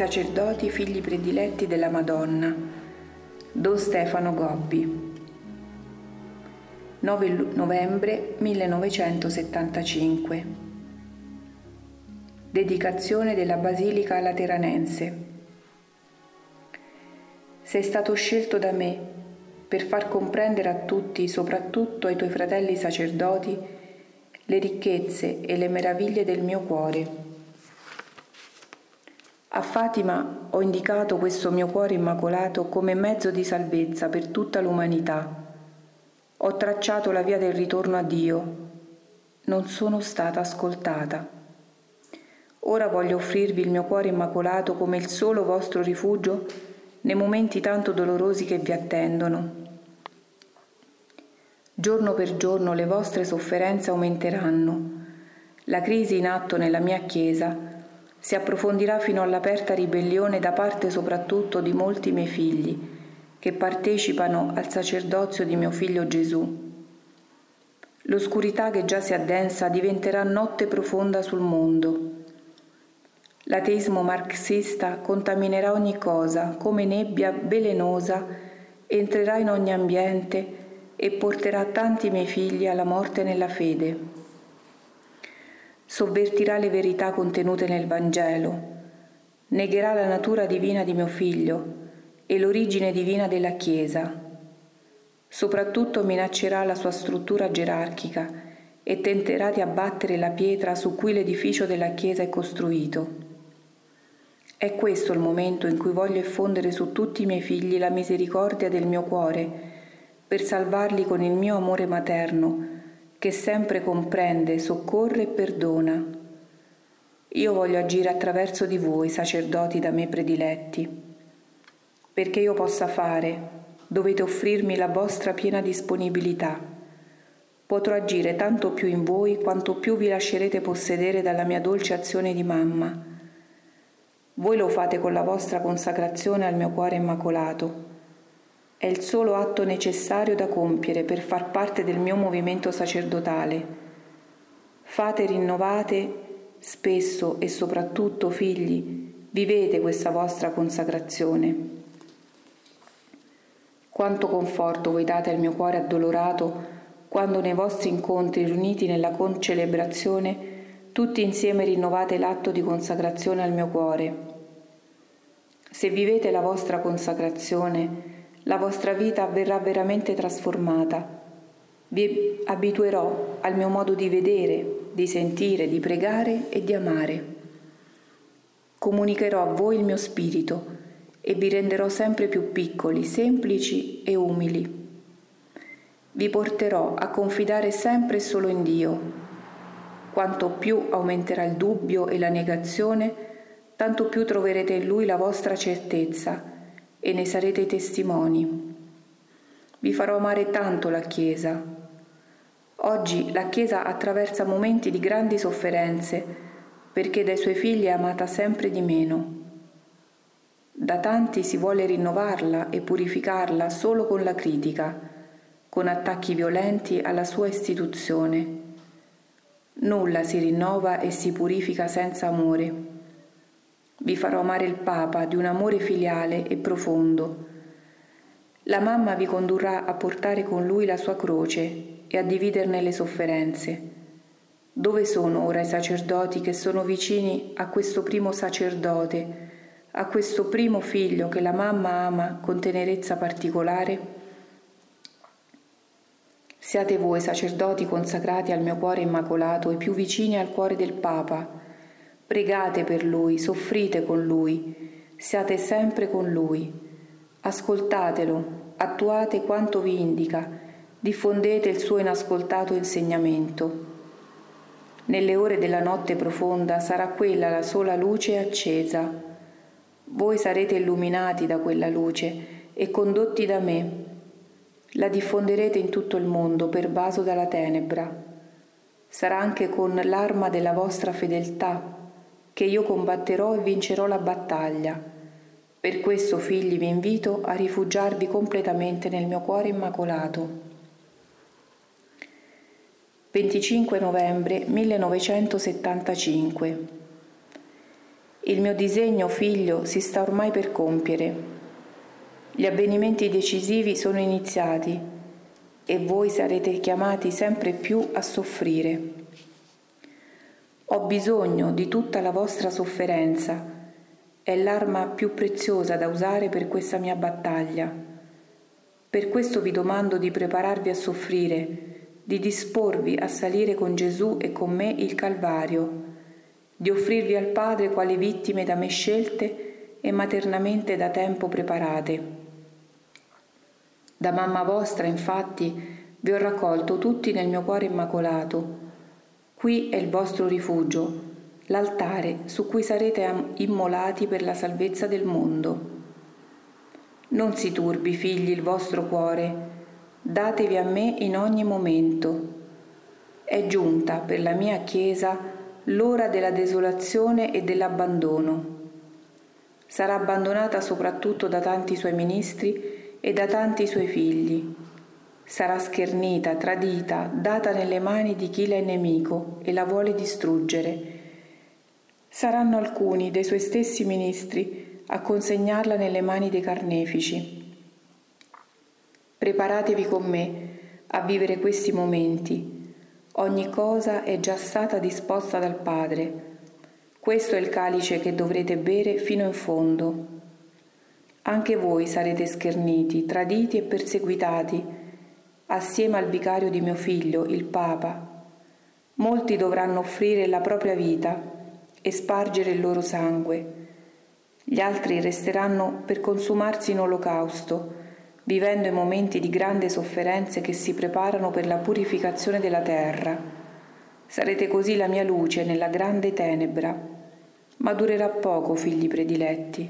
sacerdoti figli prediletti della Madonna. Don Stefano Gobbi. 9 novembre 1975. Dedicazione della Basilica Lateranense. Sei stato scelto da me per far comprendere a tutti, soprattutto ai tuoi fratelli sacerdoti, le ricchezze e le meraviglie del mio cuore a Fatima ho indicato questo mio cuore immacolato come mezzo di salvezza per tutta l'umanità. Ho tracciato la via del ritorno a Dio. Non sono stata ascoltata. Ora voglio offrirvi il mio cuore immacolato come il solo vostro rifugio nei momenti tanto dolorosi che vi attendono. Giorno per giorno le vostre sofferenze aumenteranno. La crisi in atto nella mia Chiesa si approfondirà fino all'aperta ribellione da parte soprattutto di molti miei figli che partecipano al sacerdozio di mio figlio Gesù. L'oscurità che già si addensa diventerà notte profonda sul mondo. L'ateismo marxista contaminerà ogni cosa come nebbia velenosa, entrerà in ogni ambiente e porterà tanti miei figli alla morte nella fede sovvertirà le verità contenute nel Vangelo, negherà la natura divina di mio figlio e l'origine divina della Chiesa. Soprattutto minaccerà la sua struttura gerarchica e tenterà di abbattere la pietra su cui l'edificio della Chiesa è costruito. È questo il momento in cui voglio effondere su tutti i miei figli la misericordia del mio cuore, per salvarli con il mio amore materno, che sempre comprende, soccorre e perdona. Io voglio agire attraverso di voi, sacerdoti da me prediletti. Perché io possa fare, dovete offrirmi la vostra piena disponibilità. Potrò agire tanto più in voi quanto più vi lascerete possedere dalla mia dolce azione di mamma. Voi lo fate con la vostra consacrazione al mio cuore immacolato è il solo atto necessario da compiere per far parte del mio movimento sacerdotale. Fate rinnovate spesso e soprattutto, figli, vivete questa vostra consacrazione. Quanto conforto voi date al mio cuore addolorato quando nei vostri incontri riuniti nella concelebrazione tutti insieme rinnovate l'atto di consacrazione al mio cuore. Se vivete la vostra consacrazione, la vostra vita verrà veramente trasformata. Vi abituerò al mio modo di vedere, di sentire, di pregare e di amare. Comunicherò a voi il mio spirito e vi renderò sempre più piccoli, semplici e umili. Vi porterò a confidare sempre e solo in Dio. Quanto più aumenterà il dubbio e la negazione, tanto più troverete in Lui la vostra certezza e ne sarete testimoni. Vi farò amare tanto la Chiesa. Oggi la Chiesa attraversa momenti di grandi sofferenze perché dai suoi figli è amata sempre di meno. Da tanti si vuole rinnovarla e purificarla solo con la critica, con attacchi violenti alla sua istituzione. Nulla si rinnova e si purifica senza amore. Vi farò amare il Papa di un amore filiale e profondo. La mamma vi condurrà a portare con lui la sua croce e a dividerne le sofferenze. Dove sono ora i sacerdoti che sono vicini a questo primo sacerdote, a questo primo figlio che la mamma ama con tenerezza particolare? Siate voi, sacerdoti consacrati al mio cuore immacolato, i più vicini al cuore del Papa, Pregate per Lui, soffrite con Lui, siate sempre con Lui. Ascoltatelo, attuate quanto vi indica, diffondete il suo inascoltato insegnamento. Nelle ore della notte profonda sarà quella la sola luce accesa. Voi sarete illuminati da quella luce e condotti da me. La diffonderete in tutto il mondo pervaso dalla tenebra. Sarà anche con l'arma della vostra fedeltà che io combatterò e vincerò la battaglia. Per questo, figli, vi invito a rifugiarvi completamente nel mio cuore immacolato. 25 novembre 1975 Il mio disegno, figlio, si sta ormai per compiere. Gli avvenimenti decisivi sono iniziati e voi sarete chiamati sempre più a soffrire. Ho bisogno di tutta la vostra sofferenza, è l'arma più preziosa da usare per questa mia battaglia. Per questo vi domando di prepararvi a soffrire, di disporvi a salire con Gesù e con me il Calvario di offrirvi al Padre quali vittime da me scelte e maternamente da tempo preparate. Da mamma vostra, infatti, vi ho raccolto tutti nel mio cuore immacolato. Qui è il vostro rifugio, l'altare su cui sarete immolati per la salvezza del mondo. Non si turbi, figli, il vostro cuore, datevi a me in ogni momento. È giunta per la mia Chiesa l'ora della desolazione e dell'abbandono. Sarà abbandonata soprattutto da tanti suoi ministri e da tanti suoi figli. Sarà schernita, tradita, data nelle mani di chi la è nemico e la vuole distruggere. Saranno alcuni dei suoi stessi ministri a consegnarla nelle mani dei carnefici. Preparatevi con me a vivere questi momenti Ogni cosa è già stata disposta dal Padre. Questo è il calice che dovrete bere fino in fondo. Anche voi sarete scherniti, traditi e perseguitati, assieme al vicario di mio figlio, il Papa. Molti dovranno offrire la propria vita e spargere il loro sangue. Gli altri resteranno per consumarsi in olocausto vivendo i momenti di grande sofferenze che si preparano per la purificazione della terra. Sarete così la mia luce nella grande tenebra. Ma durerà poco, figli prediletti,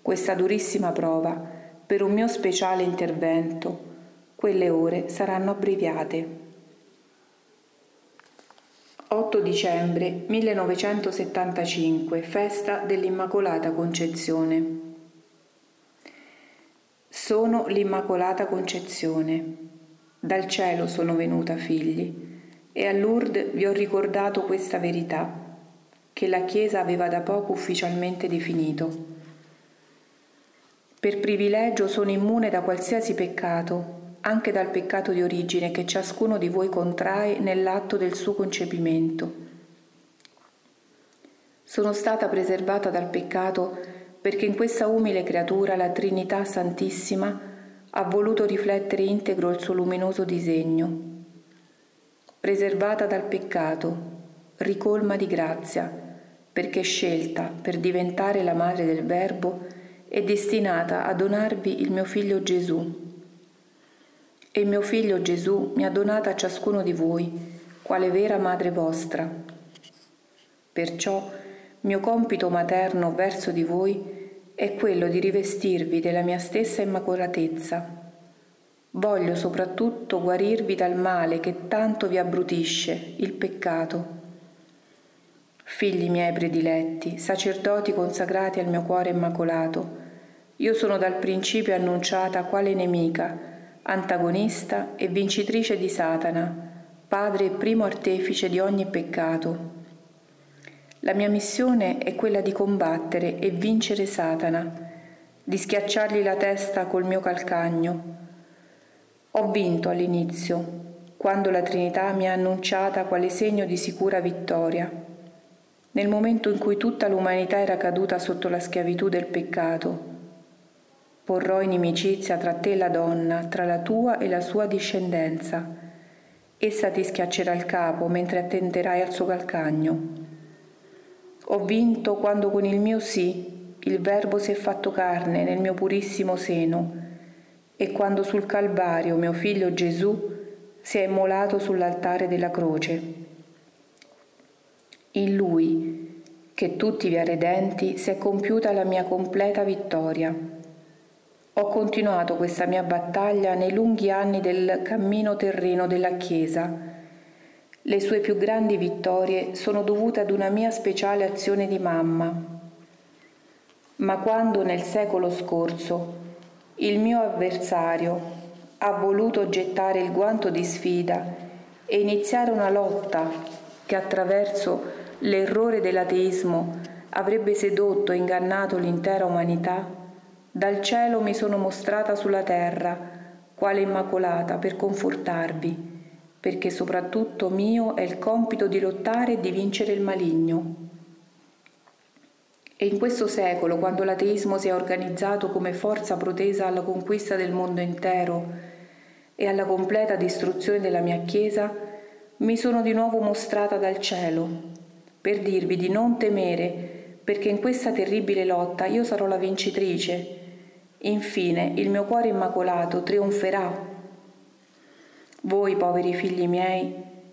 questa durissima prova per un mio speciale intervento. Quelle ore saranno abbreviate. 8 dicembre 1975, festa dell'Immacolata Concezione. Sono l'Immacolata Concezione. Dal cielo sono venuta, figli, e a Lourdes vi ho ricordato questa verità, che la Chiesa aveva da poco ufficialmente definito. Per privilegio sono immune da qualsiasi peccato, anche dal peccato di origine che ciascuno di voi contrae nell'atto del suo concepimento. Sono stata preservata dal peccato perché in questa umile creatura la Trinità Santissima ha voluto riflettere integro il suo luminoso disegno. Preservata dal peccato, ricolma di grazia, perché scelta per diventare la madre del Verbo e destinata a donarvi il mio figlio Gesù. E mio figlio Gesù mi ha donata a ciascuno di voi, quale vera madre vostra. Perciò mio compito materno verso di voi è quello di rivestirvi della mia stessa immacolatezza. Voglio soprattutto guarirvi dal male che tanto vi abbrutisce, il peccato. Figli miei prediletti, sacerdoti consacrati al mio cuore immacolato, io sono dal principio annunciata quale nemica, antagonista e vincitrice di Satana, padre e primo artefice di ogni peccato la mia missione è quella di combattere e vincere Satana, di schiacciargli la testa col mio calcagno. Ho vinto all'inizio, quando la Trinità mi ha annunciata quale segno di sicura vittoria, nel momento in cui tutta l'umanità era caduta sotto la schiavitù del peccato. Porrò inimicizia tra te e la donna, tra la tua e la sua discendenza. Essa ti schiaccerà il capo mentre attenderai al suo calcagno. Ho vinto quando con il mio sì il Verbo si è fatto carne nel mio purissimo seno e quando sul Calvario mio figlio Gesù si è immolato sull'altare della croce. In Lui, che tutti vi ha redenti, si è compiuta la mia completa vittoria. Ho continuato questa mia battaglia nei lunghi anni del cammino terreno della Chiesa le sue più grandi vittorie sono dovute ad una mia speciale azione di mamma. Ma quando nel secolo scorso il mio avversario ha voluto gettare il guanto di sfida e iniziare una lotta che attraverso l'errore dell'ateismo avrebbe sedotto e ingannato l'intera umanità, dal cielo mi sono mostrata sulla terra, quale immacolata, per confortarvi, perché soprattutto mio è il compito di lottare e di vincere il maligno. E in questo secolo, quando l'ateismo si è organizzato come forza protesa alla conquista del mondo intero e alla completa distruzione della mia Chiesa, mi sono di nuovo mostrata dal cielo, per dirvi di non temere, perché in questa terribile lotta io sarò la vincitrice Infine il mio cuore immacolato trionferà. Voi, poveri figli miei,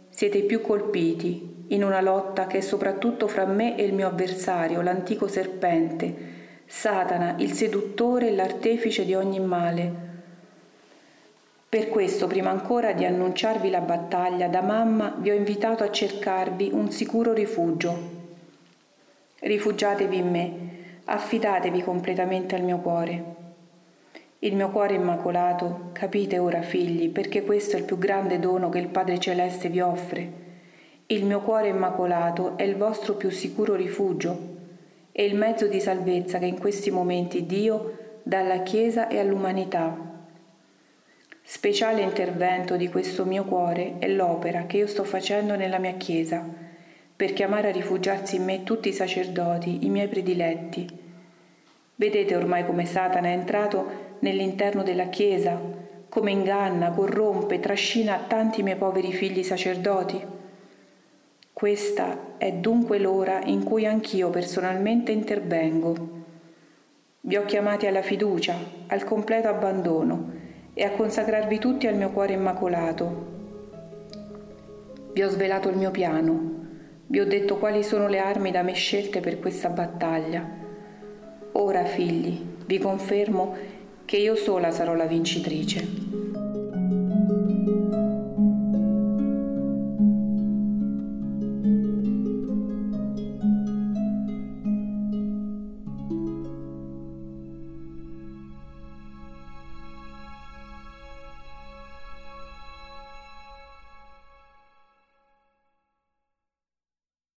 siete i più colpiti in una lotta che è soprattutto fra me e il mio avversario, l'antico serpente, Satana, il seduttore e l'artefice di ogni male. Per questo, prima ancora di annunciarvi la battaglia, da mamma vi ho invitato a cercarvi un sicuro rifugio. Rifugiatevi in me, affidatevi completamente al mio cuore. Il mio cuore immacolato, capite ora figli, perché questo è il più grande dono che il Padre Celeste vi offre. Il mio cuore immacolato è il vostro più sicuro rifugio e il mezzo di salvezza che in questi momenti Dio dà alla Chiesa e all'umanità. Speciale intervento di questo mio cuore è l'opera che io sto facendo nella mia Chiesa, per chiamare a rifugiarsi in me tutti i sacerdoti, i miei prediletti. Vedete ormai come Satana è entrato nell'interno della Chiesa, come inganna, corrompe, trascina tanti miei poveri figli sacerdoti? Questa è dunque l'ora in cui anch'io personalmente intervengo. Vi ho chiamati alla fiducia, al completo abbandono e a consacrarvi tutti al mio cuore immacolato. Vi ho svelato il mio piano, vi ho detto quali sono le armi da me scelte per questa battaglia. Ora, figli, vi confermo che io sola sarò la vincitrice.